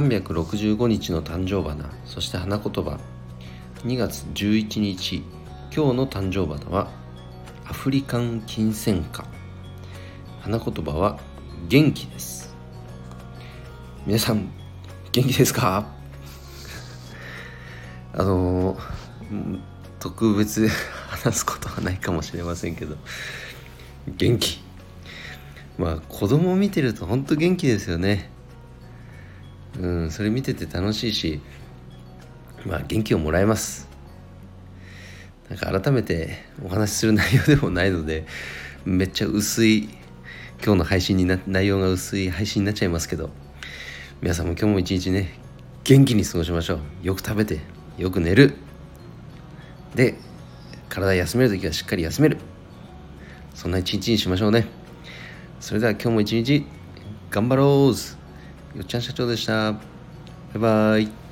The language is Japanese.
365日の誕生花そして花言葉。2月11日今日の誕生花はアフリカン金銭花。花言葉は元気です。皆さん元気ですか？あの特別話すことはないかもしれませんけど。元気。まあ子供を見てると本当元気ですよね。うんそれ見てて楽しいしまあ元気をもらえます。なんか改めてお話しする内容でもないのでめっちゃ薄い今日の配信にな内容が薄い配信になっちゃいますけど皆さんも今日も一日ね元気に過ごしましょう。よく食べてよく寝る。で体休める時はしっかり休める。そんな一日にしましょうね。それでは今日も一日頑張ろう。よっちゃん社長でした。バイバイ。